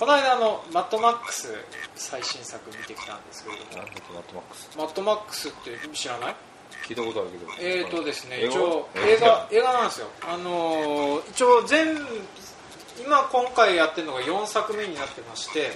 この間あのマッドマックス最新作見てきたんですけれど。もマットマックス。マッドマックスって知らない？聞いたことあるけど。えーとですね一応映画映画なんですよ。あのー一応全今今回やってるのが4作目になってまして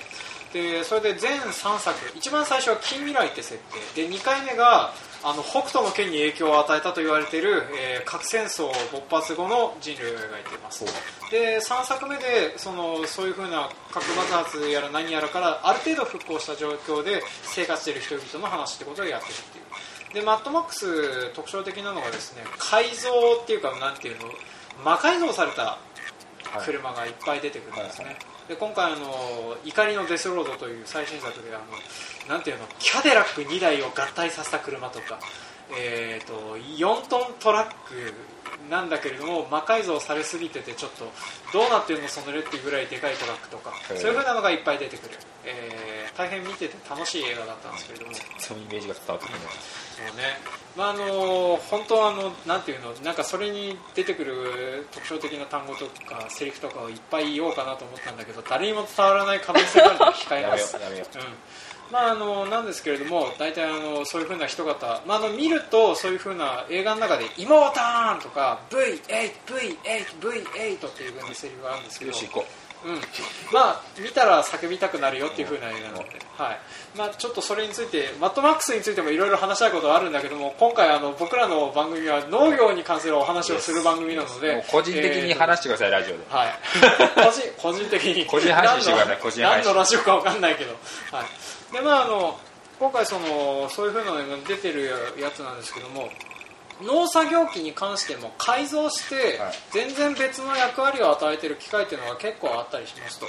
でそれで全3作一番最初は近未来って設定。で2回目があの北斗の剣に影響を与えたと言われている、えー核戦争勃発後の人類を描いています。で3作目でそのそういうふうな核爆発やら何やらからある程度復興した状況で生活している人々の話ってことをやってるっていう。でマッドマックス特徴的なのがですね改造っていうかなんていうの魔改造された車がいっぱい出てくるんですね、で今回あの「怒りのデスロード」という最新作であのなんていうのキャデラック2台を合体させた車とか、えー、と4トントラックなんだけれども魔改造されすぎててちょっとどうなってるのそのレっていうぐらいでかいトラックとかそういう風なのがいっぱい出てくる、えー大変見てて楽しい映画だったんですけれども。そのイメージが伝わってそうね、まああの本当はあのなんていうのなんかそれに出てくる特徴的な単語とかセリフとかをいっぱい言おうかなと思ったんだけど誰にも伝わらない可能性があるので控えやめよますうやめよう。うんまああのなんですけれども大体あのそういう風な人方、まあ、あの見るとそういう風な映画の中で「妹ーン!」とか「V8V8V8」っていう風なセリフがあるんですけどよし行こう。ん、まあ見たら叫びたくなるよっていう風な映画なので、はい。まあ、ちょっとそれについてマッドマックスについてもいろいろ話したいことはあるんだけども今回あの僕らの番組は農業に関するお話をする番組なのうで個人的に話してください、ラジオで。はい、個人個人的に。個人配信してください個人配信何のラジオかわかんないけど、はいでまあ、あの今回そのそういう風なのが出てるやつなんですけども農作業機に関しても改造してはい。全然別の役割を与えている機械っていうのが結構あったりしますと。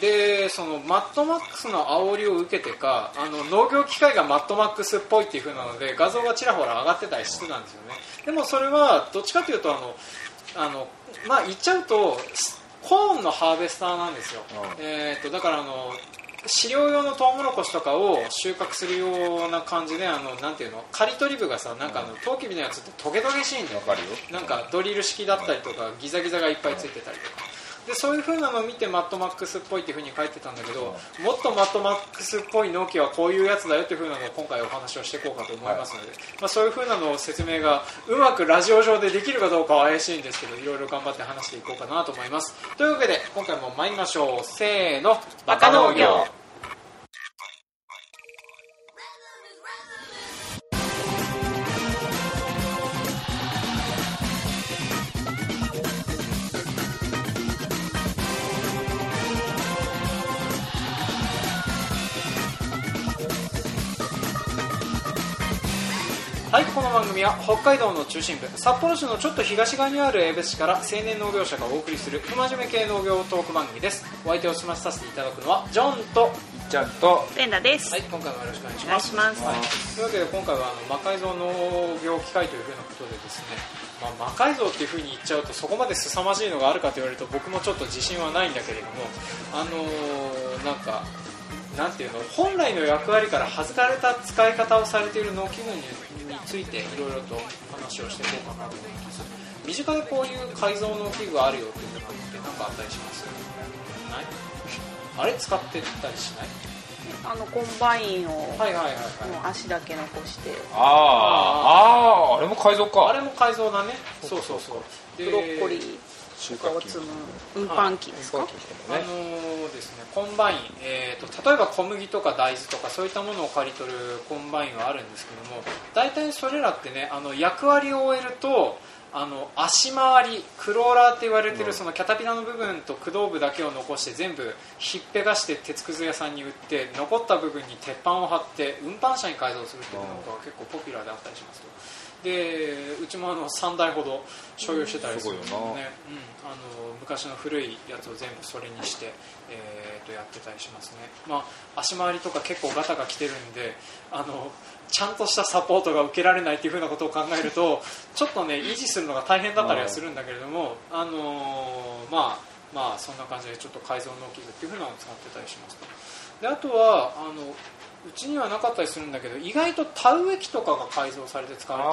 でそのマッドマックスの煽りを受けてかあの農業機械がマッドマックスっぽいっていう風なので画像がちらほら上がってたりしてたんですよね。でもそれはどっちかというとあのあのまあ言っちゃうとコーンのハーベスターなんですよ、うん。えー、とだからあの飼料用のトウモロコシとかを収穫するような感じであのなんていうの？刈り取り部がさなんかあのトウキビのやつってトゲトゲしいんだよ。わかるよ。なんかドリル式だったりとかギザギザがいっぱいついてたりとかでそういう風なのを見てマッドマックスっぽいっていう風に書いてたんだけどもっとマッドマックスっぽい納期はこういうやつだよっていう風なのを今回お話をしていこうかと思いますので、まあ、そういう風なのを説明がうまくラジオ上でできるかどうかは怪しいんですけどいろいろ頑張って話していこうかなと思います。というわけで今回も参りましょう。せーの。バカ農業番組は北海道の中心部札幌市のちょっと東側にある江別市から青年農業者がお送りする不真面目系農業トーク番組ですお相手を済ませさせていただくのはジョンといっちゃんとレンダです。はい今回もよろしくお願いしおます願いします。はい、というわけで今回はあの魔改造農業機械というふうなことでですね、まあ、魔改造っていうふうに言っちゃうとそこまで凄まじいのがあるかと言われると僕もちょっと自信はないんだけれどもあのーなんかなんていうの本来の役割から外された使い方をされている農機具にについていろいろと話をしていこうかなと思います身近でこういう改造農機具があるよっていうのって何かあったりします？ない。あれ？使ってたりしない？あのコンバインを、はいはいはいはい。もう足だけ残して、あーあーあれも改造か。あれも改造だね。そうそうそう。でブロッコリー収穫機運搬機ですか、あのーですねコンバイン、えー、と例えば小麦とか大豆とかそういったものを刈り取るコンバインはあるんですけども大体それらってねあの役割を終えるとあの足回りクローラーって言われてるそのキャタピラの部分と駆動部だけを残して全部ひっぺがして鉄くず屋さんに売って残った部分に鉄板を張って運搬車に改造するっていうのが結構ポピュラーであったりしますとでうちもあの3台ほど所有してたりするんでね、うん、あの昔の古いやつを全部それにして、えー、とやってたりしますね、まあ、足回りとか結構ガタが来てるんであのちゃんとしたサポートが受けられないっていうふうなことを考えると ちょっとね維持するのが大変だったりはするんだけれども、あのーまあまあそんな感じでちょっと改造農機具っていうふうなのを使ってたりしますと。であとはあのうちにはなかったりするんだけど意外と田植え機とかが改造されて使われて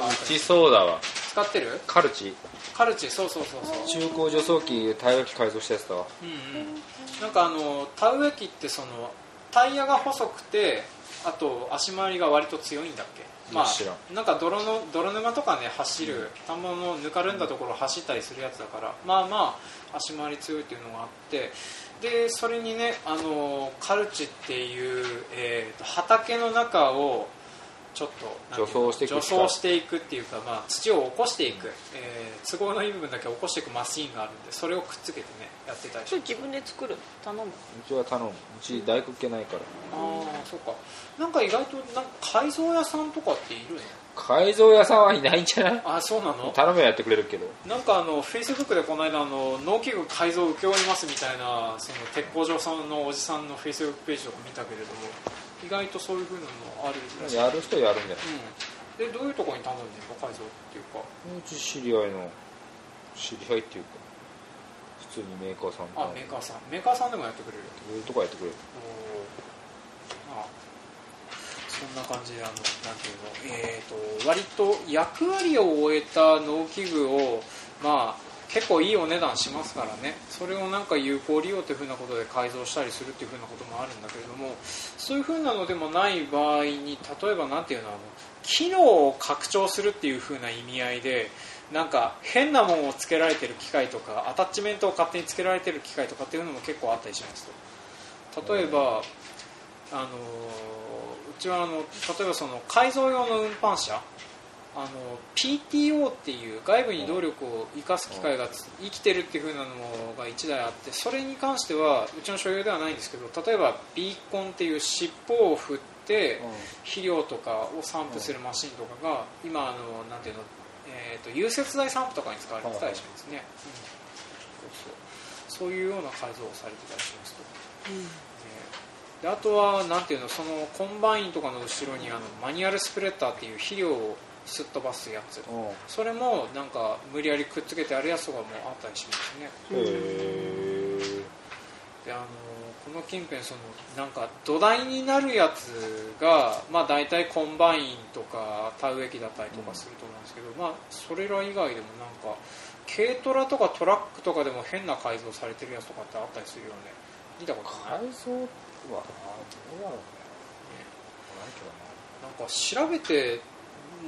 たりするうちそうだわ。使ってる？カルチ。カルチ？そうそうそうそう。中高除草機タイヤ機改造したやつだわ。うんうん。なんかあの田植え機ってそのタイヤが細くてあと足回りが割と強いんだっけ？まあなんか泥の泥沼とかね走る田んぼのぬかるんだところを走ったりするやつだからまあまあ足回り強いっていうのがあってでそれにねあのカルチっていう、えーと畑の中をちょっとなんていうの除草していく除草していくっていうか、まあ、土を起こしていく、えー都合のいい部分だけ起こしていくマシーンがあるんでそれをくっつけてねやってたり。しそれ自分で作る頼むうちは頼む。うち大工っけないから。ああそうか。なんか意外となんか改造屋さんとかっているの？改造屋さんはいないんじゃない？あそうなの？頼めばやってくれるけど。なんかあのフェイスブックでこの間あの農機具改造請け負いますみたいなその鉄工所さんのおじさんのフェイスブックページとか見たけれども意外とそういう風なのあるやる人はやるんじゃない。でどういうところに頼んでるの改造っていうか。うち知り合いの知り合いっていうか普通にメーカーさんあメーカーさん。メーカーさんでもやってくれるそういうとこやってくれる。あそんな感じであのなんていうの、えー、と割と役割を終えた農機具をまあ結構いいお値段しますからね。それをなんか有効利用というふうなことで改造したりするっていうふうなこともあるんだけれどもそういうふうなのでもない場合に例えばなんていうのあの機能を拡張するっていうふうな意味合いでなんか変なものをつけられてる機械とかアタッチメントを勝手につけられてる機械とかっていうのも結構あったりしますと。例えば、あのうちはあの例えばその改造用の運搬車あの PTO っていう外部に動力を生かす機械がつ生きてるっていう風なのが1台あってそれに関してはうちの所有ではないんですけど例えば Vicon っていう尻尾を振って肥料とかを散布するマシンとかが今あのなんていうの、えー、と融雪剤散布とかに使われてたりしますね、うん。そうそう。そういうような改造をされてたりしますと。であとはなんていうのそのコンバインとかの後ろにあのマニュアスプレッダーっていう肥料をすっ飛ばすやつそれもなんか無理やりくっつけてあるやつとかもあったりしますね。へえであのこの近辺そのなんか土台になるやつが、まあ、大体コンバインとか田植え機だったりとかすると思うんですけど、まあ、それら以外でもなんか軽トラとかトラックとかでも変な改造されてるやつとかってあったりするよね見たことない？改造はあどうだろうね。なんか調べて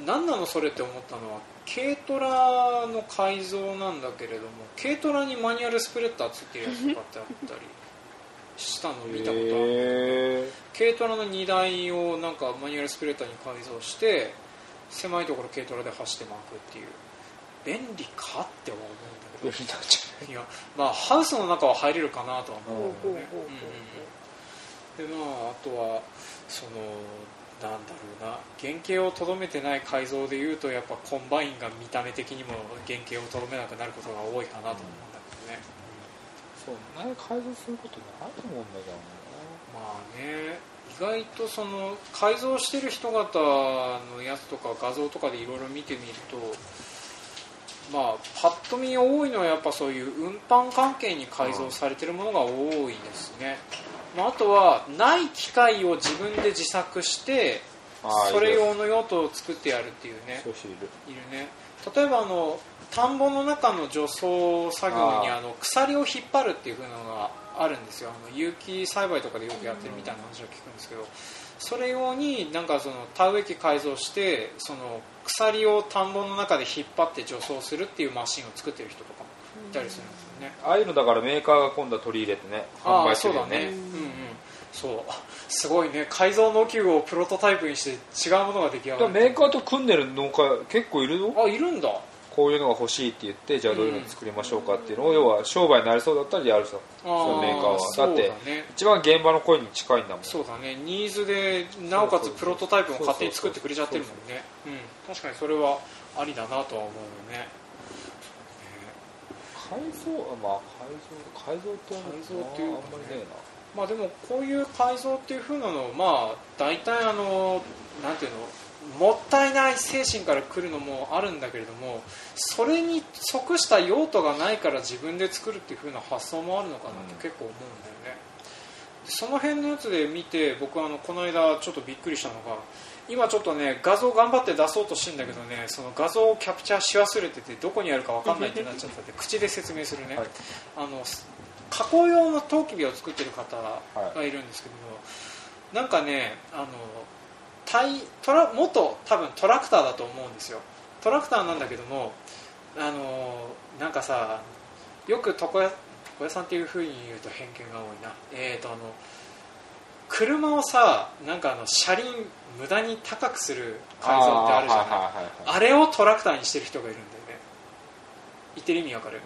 何なのそれって思ったのは軽トラの改造なんだけれども軽トラにマニュアルスプレッダーついてるやつとかってあったりしたの見たことある。へ軽トラの荷台をなんかマニュアルスプレッダーに改造して狭いところ軽トラで走って巻くっていう。便利かって思うんだけど。いやまあハウスの中は入れるかなとは思うほうほうよねでまああとはそのなんだろうな。原型をとどめてない改造でいうとやっぱコンバインが見た目的にも原型をとどめなくなることが多いかなと思うんだけどね、そうね改造することないと思うんだけどまあね意外とその改造してる人方のやつとか画像とかでいろいろ見てみるとまあパッと見多いのはやっぱそういう運搬関係に改造されてるものが多いですね、まあ、あとはない機械を自分で自作してそれ用の用途を作ってやるっていうね。いる。ね。例えばあの田んぼの中の除草作業にあの鎖を引っ張るっていう風なのがあるんですよ。あの有機栽培とかでよくやってるみたいな話を聞くんですけどそれ用になんかその田植え機改造してその鎖を田んぼの中で引っ張って除草するっていうマシンを作ってる人とかもいたりするんですよね、ああいうのだからメーカーが今度は取り入れてね販売してるよそうだね、ねうんうん、そう。すごいね。改造農機具をプロトタイプにして違うものが出来上がる。メーカーと組んでる農家結構いるよあいるんだ。こういうのが欲しいって言ってじゃあどういうの作りましょうかっていうのを要は商売になりそうだったらやるさそのメーカーは。そうだってね。一番現場の声に近いんだもん。そうだね。ニーズでなおかつプロトタイプも勝手に作ってくれちゃってるもんね。うん。確かにそれはありだなとは思うよね改造まあ改造改造って改造っていうあんまりねえまあでもこういう改造っていう風なのまあ大体あのなんていうのもったいない精神から来るのもあるんだけれどもそれに即した用途がないから自分で作るっていう風な発想もあるのかなと結構思うんだよね、その辺のやつで見て僕はあのこの間ちょっとびっくりしたのが今ちょっとね画像頑張って出そうとしてんだけどねその画像をキャプチャーし忘れててどこにあるか分かんないってなっちゃったんで 口で説明するね、はい。あの加工用のトウキビを作ってる方がいるんですけども、なんかねあのタイトラ元多分トラクターだと思うんですよ。トラクターなんだけどもあのなんかさよく床屋床屋さんっていうふうに言うと偏見が多いな。えーとあの車をさなんかあの車輪無駄に高くする改造ってあるじゃない。はいはいはいはい。あれをトラクターにしてる人がいるんだよね。言ってる意味わかる？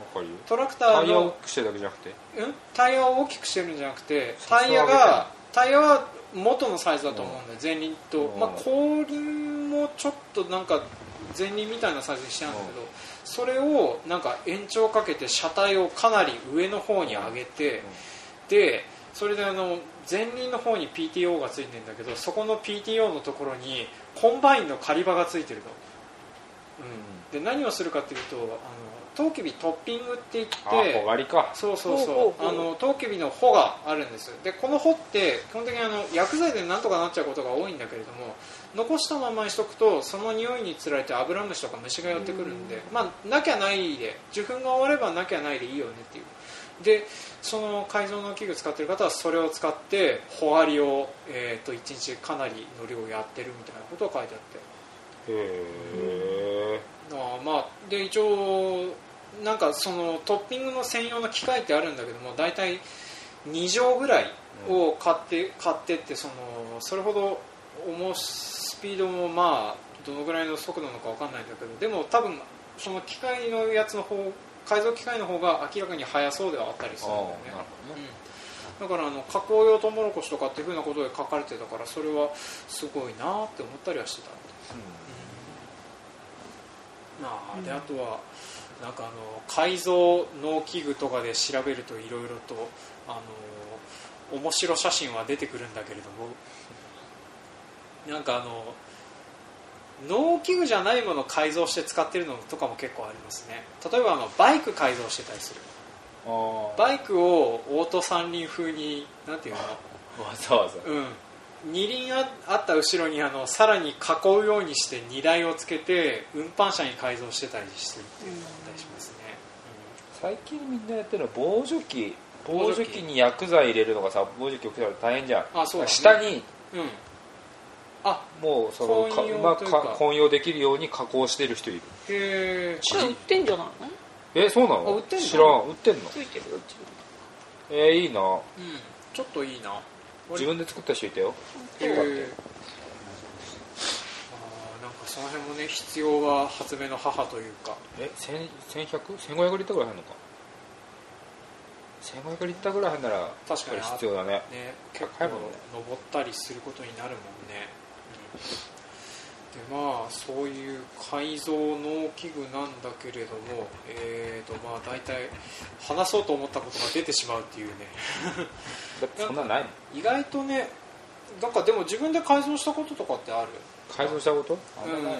トラクタータイヤを大のきくしてるだけじゃなくて？うん？タイヤを大きくしてるんじゃなくてタイヤがタイヤは元のサイズだと思うんだよ前輪と、うん。まあ、後輪もちょっとなんか前輪みたいなサイズにしてあるんだけど、それをなんか延長かけて車体をかなり上の方に上げて、でそれであの前輪の方に PTO がついてるんだけどそこの PTO のところにコンバインの刈り刃がついてるの、うん、で何をするかっていうとあのトウキビトッピングって言ってあ穂刈りか。そうそうそう。あのトウキビの穂があるんですでこの穂って基本的にあの薬剤でなんとかなっちゃうことが多いんだけれども残したままにしとくとその匂いにつられてアブラムシとか虫が寄ってくるんでまあなきゃないで受粉が終わればなきゃないでいいよねっていうでその改造の器具使ってる方はそれを使って穂刈りを、えー、と1日かなりの量やってるみたいなことが書いてあって。へえまあで一応なんかそのトッピングの専用の機械ってあるんだけども大体2錠ぐらいを買って買ってってそのそれほど重スピードもまあどのぐらいの速度なのかわかんないんだけどでも多分その機械のやつの方改造機械の方が明らかに速そうではあったりするんだよね。うん、だからあの加工用トウモロコシとかっていうふうなことで書かれてたからそれはすごいなって思ったりはしてたまあ、であとはなんかあの改造農機具とかで調べるといろいろとあの面白写真は出てくるんだけれどもなんかあの農機具じゃないものを改造して使ってるのとかも結構ありますね。例えばあのバイク改造してたりする。バイクをオート三輪風になんていうの？わざわざ。うん、二輪ああった後ろにあのさらに囲うようにして荷台をつけて運搬車に改造してたりしてるっていうのがあったりしますね、最近みんなやってるのは防除機。防除機。機に薬剤入れるのがさ防除機置くから大変じゃん。あそうだね。下にうんうんあもうそのかまあというか。か混用できるように加工してる人いる。へえ売ってんじゃないの？えそうなの？あ売ってんの？知らん。売ってんの？ついてるうちえー、いいな。うん。ちょっといいな。自分で作った人いたよ。へえあーなんかその辺もね必要は発明の母というか。え1100 1500リッターぐらい入るのか？1500リッターぐらい入るなら確かにやっぱり必要だね。ね結構登ったりすることになるもんね、まあそういう改造農機具なんだけれどもえーとまあ大体話そうと思ったことが出てしまうっていうね。そんなんないの意外とねなんかでも自分で改造したこととかってある？改造したこと？うん。農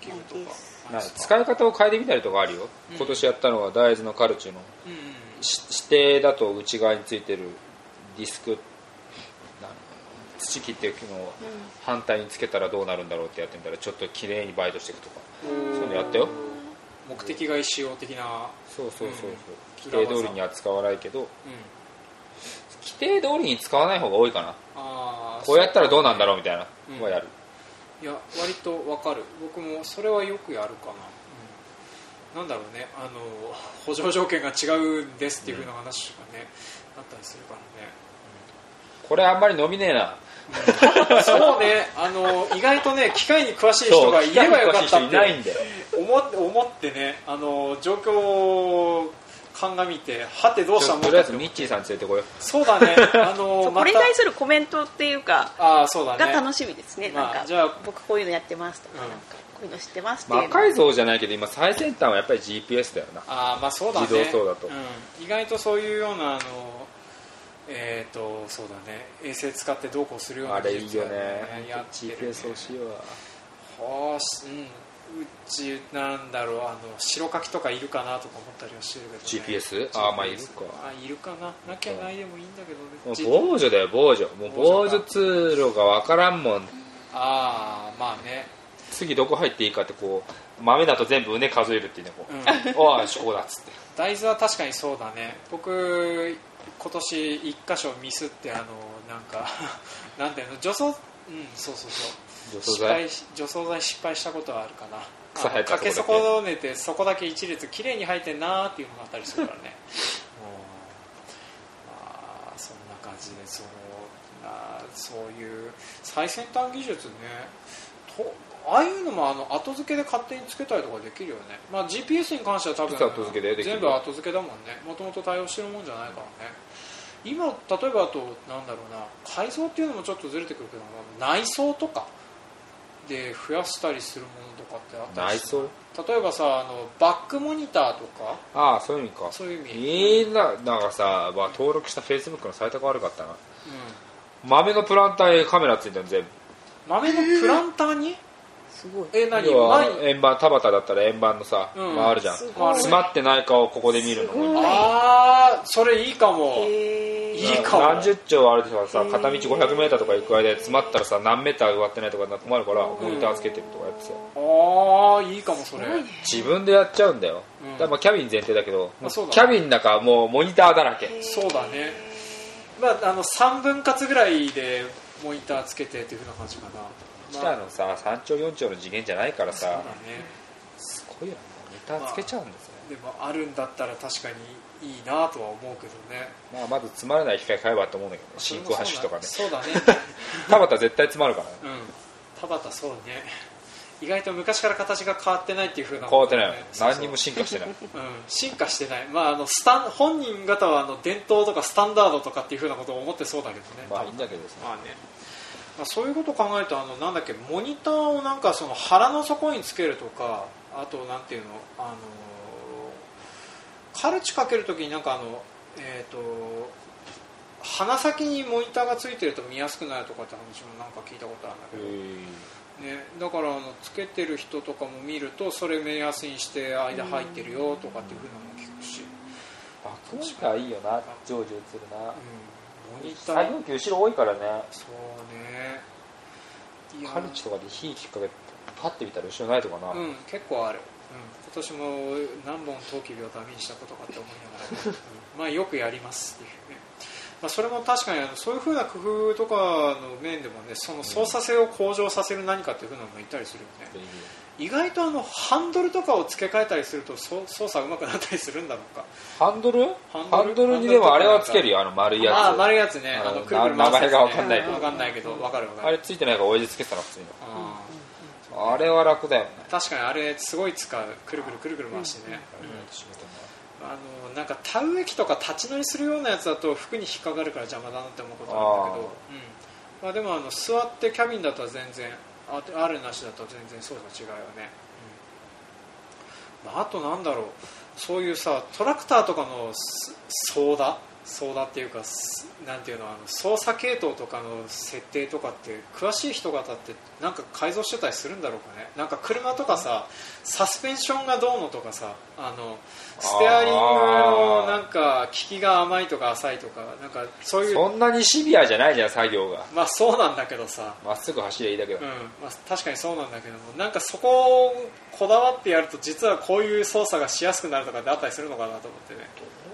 機具とか。使い方を変えてみたりとかあるよ、うん。今年やったのは大豆のカルチュのうんうんし指定だと内側についてるディスク土切っていくのを反対につけたらどうなるんだろうってやってみたらちょっと綺麗にバイトしていくとかそういうのやったよ。目的外使用的な。そうそうそうそう、うん。規定通りには使わないけどうん。規定通りに使わない方が多いかな。あーこうやったらどうなんだろうみたいなう。んのはやる、いや割とわかる。僕もそれはよくやるかな、うん、なんだろうね。あの補助条件が違うんですっていうふうな話がね、あったりするからこれあんまり伸びねえな。ね そうね。あの意外とね機械に詳しい人がいればよかったってだよ思って思ってねあの状況を鑑みてはてどうしたもんとりあえずミッチーさん連れてこよう。そうだね。あの これに対するコメントっていうかああそうだね。が楽しみですね。まあなんかじゃあ僕こういうのやってますとか,、うんなん。かこういうの知ってますっていう魔の改造じゃないけど今最先端はやっぱり GPS だよな。ああまあそうだね。自動走だと。うん、意外とそういうようなあのえっ、とそうだね。衛星使ってどうこうするようなあれいいよ技術がねやってるね。GPS 欲しいわ。はあしうんうちなんだろうあの白書きとかいるかなとか思ったりはしてるけど、ね、GPS あーまあいるか。あいるかな。なきゃないでもいいんだけどね。じ防除だよ防除もう防除通路が分からんもん。ああまあね。次どこ入っていいかってこう豆だと全部畝数えるっていうねこう、うん。ああこだっつって。大豆は確かにそうだね。僕今年一箇所ミスってあのなんか なんていうの？除草うんそうそうそう。除草剤？失敗し除草剤失敗したことはあるかな。草生えたかけ損ねてそこだけ一列綺麗に入ってんなーっていうのがあったりするからね。うんあーそんな感じでそのあーそういう最先端技術ね。とああいうのもあの後付けで勝手につけたりとかできるよね、まあ、GPS に関しては多分後付けで全部後付けだもんね。もともと対応してるもんじゃないからね。今例えばあとなんだろうな。改造っていうのもちょっとずれてくるけど内装とかで増やしたりするものとかってあったりする例えばさあのバックモニターとか。ああそういう意味か。そういう意味、いいななんかさ、まあ、登録したフェイスブックのサイトが悪かったな。う豆のプランターにカメラついてるの全部。ん、豆のプランターに？すごい。え何？要は前円盤田畑だったら円盤のさ、うん。回るじゃん。すごい。詰まってないかをここで見るの。すごい。ああそれいいかも。いいかも。何十兆あるとかさ片道 500m とか行く間で詰まったらさ何メーター埋まってないとか困るからモニターつけてるとかやってさ。ああいいかもそれ。自分でやっちゃうんだよ、うん。だからまあキャビン前提だけどあそうだ。キャビンの中はもうモニターだらけ。そうだね。まああの3分割ぐらいでモニターつけてっていうふうな感じかな。うちらのさ3兆4兆の次元じゃないからさそうだね。すごいよね。モニターつけちゃうんですよ、でもあるんだったら確かにいいなとは思うけどね。まあ、まず詰まらない機械買えばと思うんだけどね。真空発種とかね。そうだね。田畑絶対詰まるからね。うん。田畑そうね。意外と昔から形が変わってないっていうふうな変わってない何にも進化してない。うん、進化してない、まあ、あのスタン本人方はあの伝統とかスタンダードとかっていうふうなことを思ってそうだけどね。まあいいんだけどさ。まあねまあ、そういうことを考えるとあのなんだっけモニターをなんかその腹の底につけるとかあとなんていうのあのカルチかけるときになんかあのえっ、と鼻先にモニターがついてると見やすくなるとかって話もなんか聞いたことあるんだけど、ね、だからあのつけてる人とかも見るとそれ目安にして間入ってるよとかっていうふうなのも聞くし、バックモニターいいよな常時映るな。うん、作業機後ろ多いからね。そうね。カルチとかで火きっかけパッて見たら後ろないとかな、うん、結構ある、うん、今年も何本陶器病ダメにしたことかって思いながら、うんまあよくやりますっていう。ね、まあ、それも確かにあのそういうふうな工夫とかの面でもねその操作性を向上させる何かっていうふうなのも言ったりするよね、意外とあのハンドルとかを付け替えたりすると操作上手くなったりするんだろうか。ハンドル？ハンドル？にでもあれはつけるよあの丸いやつ。ああ丸いやつね。あのくるくる回すやつね。名前が分かんないけど分かんないけど分かる分かる。あれついてないから親父つけてたの普通に。ああれは楽だよね。ー確かにあれすごい使う。くるくるくるくる回してね、うんあのなんか田植え機とか立ち乗りするようなやつだと服に引っかかるから邪魔だなって思うことあるんだけどうん。まあ、でもあの座ってキャビンだったら全然ああるなしだと全然そうが違うよね、うん。まあ、あとなんだろう。そういうさトラクターとかのす操舵操舵っていうかすなんていうのあの操作系統とかの設定とかって詳しい人方ってなんか改造してたりするんだろうかね。なんか車とかさサスペンションがどうのとかさあのステアリングのなんか効きが甘いとか浅いとかなんかそういうそんなにシビアじゃないじゃん作業が。まあそうなんだけどさ。まっすぐ走りゃいいだけだ、うん。まあ、確かにそうなんだけども。なんかそこをこだわってやると実はこういう操作がしやすくなるとかってあったりするのかなと思ってね。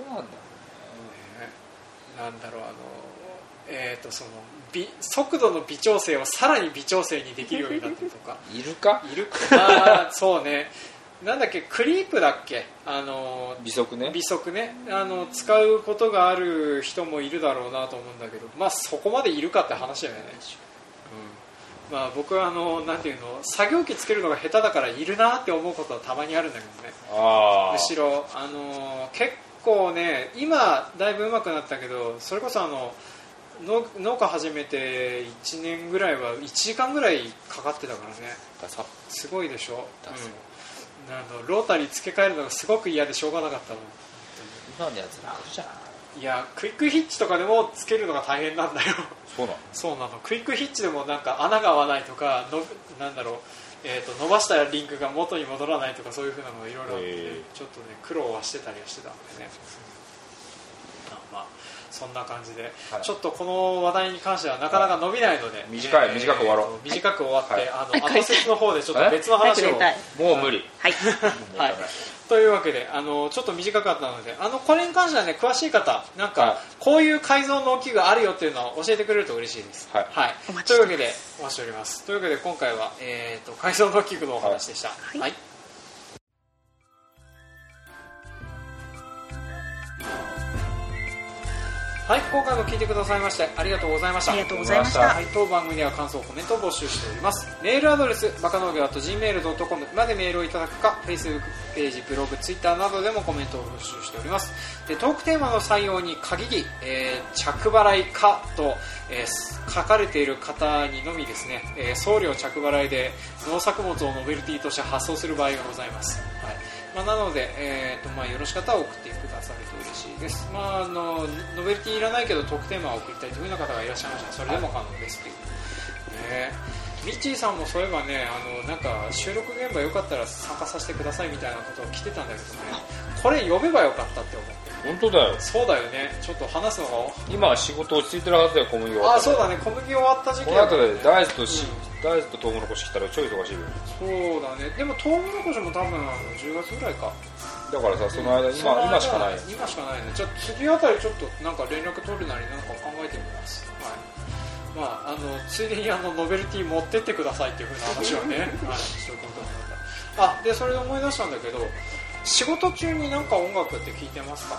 どうなんだなんだろうあのえー、とその微速度の微調整をさらに微調整にできるようになってるとか。いるか？いるあーそうね。なんだっけクリープだっけ？あの微速ね。微速ね。あの使うことがある人もいるだろうなと思うんだけど。まあそこまでいるかって話だよね、うん。まあ、僕はあのなんていうの？作業機つけるのが下手だからいるなって思うことはたまにあるんだけどね。ああむしろ、あの結構ね今だいぶ上手くなったけどそれこそあの農農家始めて1年ぐらいは1時間ぐらいかかってたからね。すごいでしょ、ううん、あのロータリー付け替えるのがすごく嫌でしょうがなかったもん。今のやつ楽じゃん。いやクイックヒッチとかでもつけるのが大変なんだよ。そうなの。そうなの。クイックヒッチでもなんか穴が合わないとかのなんだろうえー、と伸ばしたリンクが元に戻らないとかそういうふうなのがいろいろあってちょっとね苦労はしてたりはしてたんでね、そんな感じで、はい。ちょっとこの話題に関してはなかなか伸びないので、短い短く終わろう。えーと短く終わって、はい。あはい。の後説の方でちょっと別の話を。もう無理。はい。はい、というわけであのちょっと短かったのであのこれに関してはね詳しい方なんか、はい。こういう改造の器具あるよっていうのを教えてくれると嬉しいです。はい。お待ちというわけでお待ちしております。というわけで今回は、えー、と改造の器具のお話でした。い。はいはい、今回も聞いてくださいましてありがとうございましたありがとうございましたはい、当番組では感想、コメントを募集しております。メールアドレス、バカ農業 .gmail.com までメールをいただくか、Facebook ページ、ブログ、Twitter などでもコメントを募集しております。でトークテーマの採用に限り、えー着払いかと、えー書かれている方にのみですね、えー送料着払いで農作物をノベルティとして発送する場合がございます。はいまあ、なので、えーとまあ、よろしかったら送ってです、まあ、あのノベルティいらないけどトークテーマを送りたいというような方がいらっしゃいました。それでも可能ですっていう、ね。ミッチーさんもそういえばねあのなんか収録現場よかったら参加させてくださいみたいなことを来てたんだけどね。これ呼べばよかったって思う。本当だよ。そうだよね。ちょっと話すのが。今は仕事落ち着いてるはずだよ小麦はあそうだね。小麦終わった時期この後で大豆とうし、ん。大豆とトウモロコシ来たら超忙しいよ。そうだね。でもトウモロコシも多分あの10月ぐらいか。だからさその間、その間今今しかない今しかないね。じゃあ次あたりちょっとなんか連絡取るなりなんか考えてみます。はい。まああのついでにあのノベルティ持ってってくださいっていうふうな話をね はいしておくことになった。あでそれで思い出したんだけど仕事中になんか音楽って聞いてますか？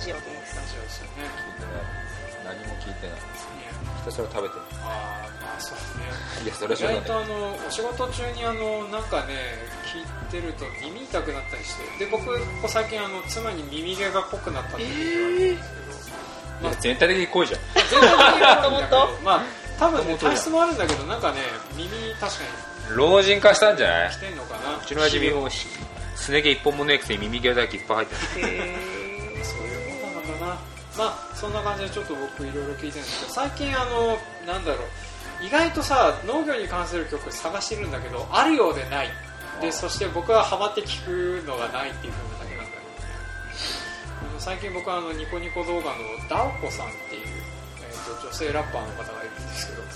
ジオです。ラジオですよね。聞いてない。何も聞いてない。ねひたすら食べてああまあそうね。るいやそれ意外とあのお仕事中にあのなんかね聞いてると耳痛くなったりして。で僕ここ最近あの妻に耳毛が濃くなったって言われてるんですけど、いや全体的に濃いじゃん。全体的にあるんだけど元 まあ多分ね体質もあるんだけどなんかね耳確か老人化したんじゃない？に来てんのかな？うちの親父もすね毛一本もねえくせに耳毛だけいっぱい入ってるな。まあそんな感じでちょっと僕いろいろ聞いてるんですけど最近あのなんだろう。意外とさ農業に関する曲探してるんだけどあるようでない。であそして僕はハマって聞くのがないっていう風なだけなんだけどね最近僕はあのニコニコ動画のダオコさんっていう、えー、と女性ラッパーの方がいるんですけど、はい、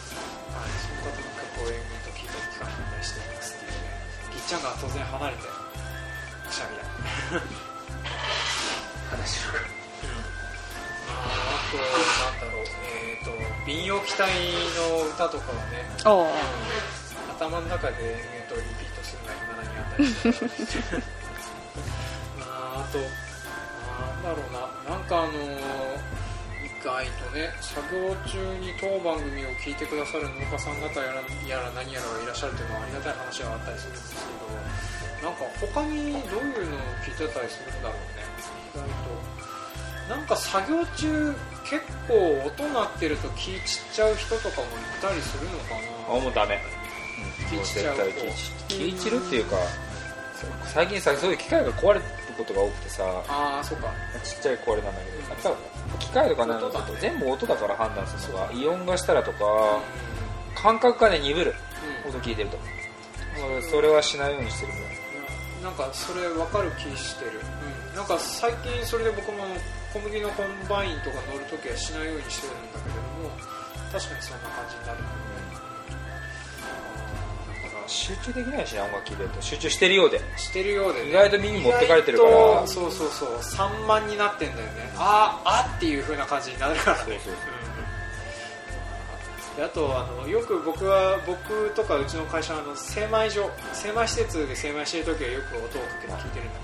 その方の曲を延々と聴いたり聞かせたりしていますっていうね。ぎっちゃんが突然離れてくしゃみだ。話を。あと、なんだろう、えっ、と、民謡期待の歌とかはね、ーおー頭の中で延々とリピートするのが未だにあったりして、まあ、あと、なんだろうな、なんかあの意外とね、作業中に当番組を聞いてくださる農家さん方やらやら何やらがいらっしゃるというのはありがたい話があったりするんですけど、なんか他にどういうのを聞いてたりするんだろうね、意外と。なんか作業中結構音鳴ってると気散っちゃう人とかもいたりするのかあなもうダメ。気もう散っちゃう気気散るっていうか最近さそういう機械が壊れることが多くてさああそうか。ちっちゃい壊れなんだけどやっぱ機械とかなんだ音だね。と全部音だから判断するのがイオンがしたらとかう感覚がね鈍る。ん、うん。音聞いてると。俺それはしないようにしてるもん。なんかそれ分かる気してる、うん、なんか最近それで僕も小麦のコンバインとか乗るときはしないようにしてるんだけれども確かにそんな感じになるだから集中できないしな音楽聴いてると。集中してるようで。してるようでね意外と耳持ってかれてるからそうそうそう。散漫になってんだよね。あーあっていう風な感じになるからね。そうそうそう。であとあのよく僕は僕とかうちの会社はあの精米所精米施設で精米してる時はよく音をかけて聞いてるんだ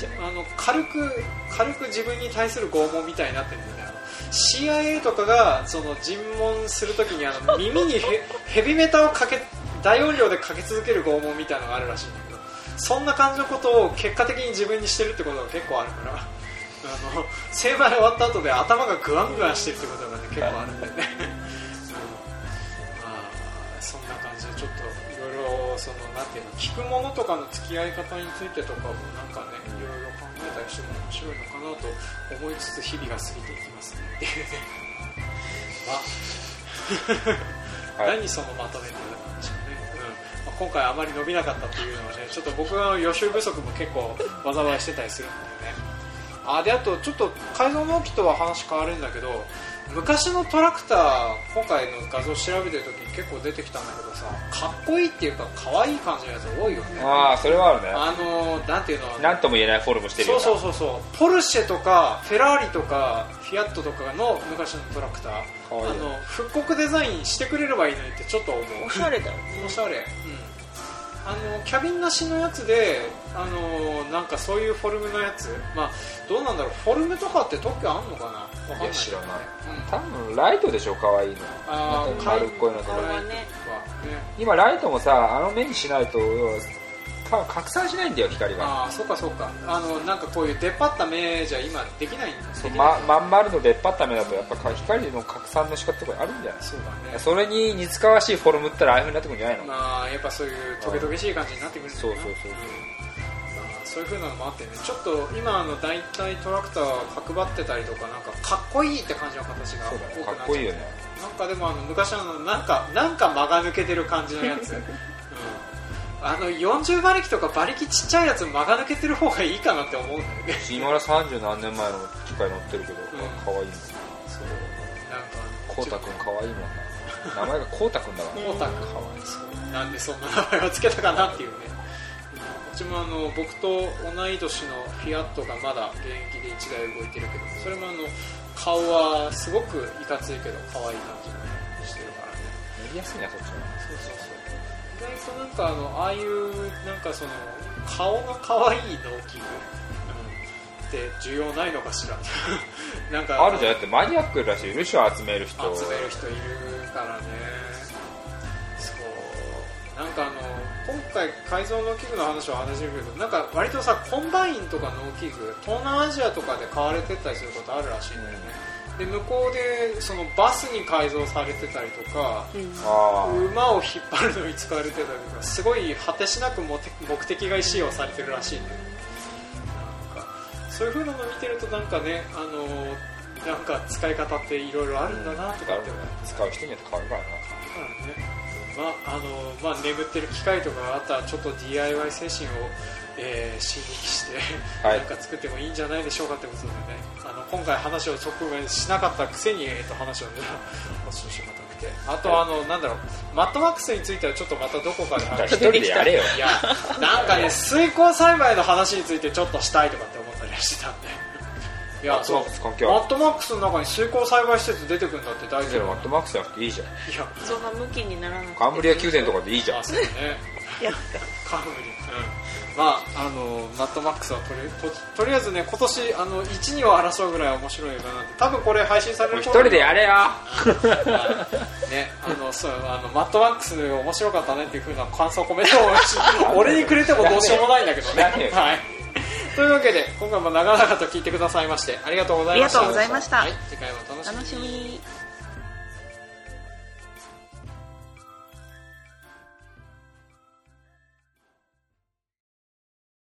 けどあの軽く軽く自分に対する拷問みたいになってるんだよね。CIA とかがその尋問するときにあの耳にヘ ヘビメタをかけ大音量でかけ続ける拷問みたいなのがあるらしいんだけどそんな感じのことを結果的に自分にしてるってことが結構あるからあの精米終わった後で頭がグワングワンしてるってことがね結構あるんだよね、そのなんていうの聞くものとかの付き合い方についてとかもなんかねいろいろ考えたりしても面白いのかなと思いつつ日々が過ぎていきますねっていうね。何そのまとめっていうのなんでしょうね、うんまあ、今回あまり伸びなかったっていうのはねちょっと僕は予習不足も結構災いしてたりするんだよねあであとちょっと改造納期とは話変わるんだけど昔のトラクター今回の画像調べてる時に結構出てきたんだけどさかっこいいっていうか可愛い感じのやつ多いよね。ああそれはあるね。あのなんていうの？なんとも言えないフォルムしてるそうそうそうそう。ポルシェとかフェラーリとかフィアットとかの昔のトラクター。あの復刻デザインしてくれればいいのにってちょっと思う。おしゃれだよね。おしゃれ、うん、あのキャビンなしのやつであのなんかそういうフォルムのやつ。まあどうなんだろう。フォルムとかって特許あんのかな？わかんないいや知らない。うん。多分ライトでしょ？可愛いの。あ丸っこいのとか。ね。ね。今ライトもさあの目にしないと多分拡散しないんだよ光がああそうかそうか。あのなんかこういう出っ張った目じゃ今できないんだ。そうままん丸の出っ張った目だとやっぱ光の拡散の仕方とかあるんじゃない？そうだね。それに似つかわしいフォルムったらああいう風になってくるんじゃないの、まあやっぱそういうトゲトゲしい感じになってくるんだそうそうそうそう。まあそういう風なのもあってね。ちょっと今あの大体トラクター角張ってたりとかなんかかっこいいって感じの形が多くなっちゃっこいいよね。なんかでもあの昔あのなんかなんか間が抜けてる感じのやつ、うん、あの40馬力とか馬力ちっちゃいやつ間が抜けてる方がいいかなって思うんだよね。今ら30何年前の機械乗ってるけど、ん。可愛いもんそうなんかこうたくん可愛いもんな。名前がこうたくんだから。コータ君かわいそう。なんでそんな名前をつけたかなっていうね。うちもあの僕と同い年のフィアットがまだ現役で1台動いてるけどそれもあの顔はすごくいかついけど可愛い感じのねしてるからね。乗りやすいなそっちの外となんかあのああいうなんかその顔が可愛い農機具、うん、って需要ないのかしら。なんかあるじゃん。だってマニアックらしいいるしょ集める人。集める人いるからね。そう。なんかあの今回改造農機具の話を話してるけどなんか割とさコンバインとか農機具東南アジアとかで買われてったりすることあるらしいんだよねで向こうでそのバスに改造されてたりとかうん。あ馬を引っ張るのに使われてたりとかすごい果てしなく目的目的外使用されてるらしいんだよね。なんかそういう風なの見てるとなんかねあのなんか使い方っていろいろあるんだなとかって思う。使う人によって変わるからな。からね。まああのまあ、眠ってる機械とかがあったらちょっと DIY 精神を、えー刺激して、はい。なんか作ってもいいんじゃないでしょうかってことでねあの今回話を直面しなかったくせに、えー、と話をね おししまたくて。あとあの、なんだろうマットマックスについてはちょっとまたどこかで話一人でやれよ。いやなんかね水耕栽培の話についてちょっとしたいとかって思ったりはしてたんで。いやマットマックス関係ある。マットマックスの中に水耕栽培施設出てくるんだって大丈夫？マットマックスじゃなくていいじゃん。いや。そんな向きにならなくて。カンブリア宮殿とかでいいじゃん。あそうね。いや。カフリ、うん、まああのマットマックスはとりととりあえずね今年あの1、2を争うぐらい面白い映画なんで多分これ配信される一人でやれよ。は いねあのそうあのマットマックス面白かったねっていう風な感想コメントを俺にくれてもどうしようもないんだけどね。はい。というわけで今回も長々と聞いてくださいましてありがとうございました。ありがとうございました。はい、次回もお楽しみに。楽しみに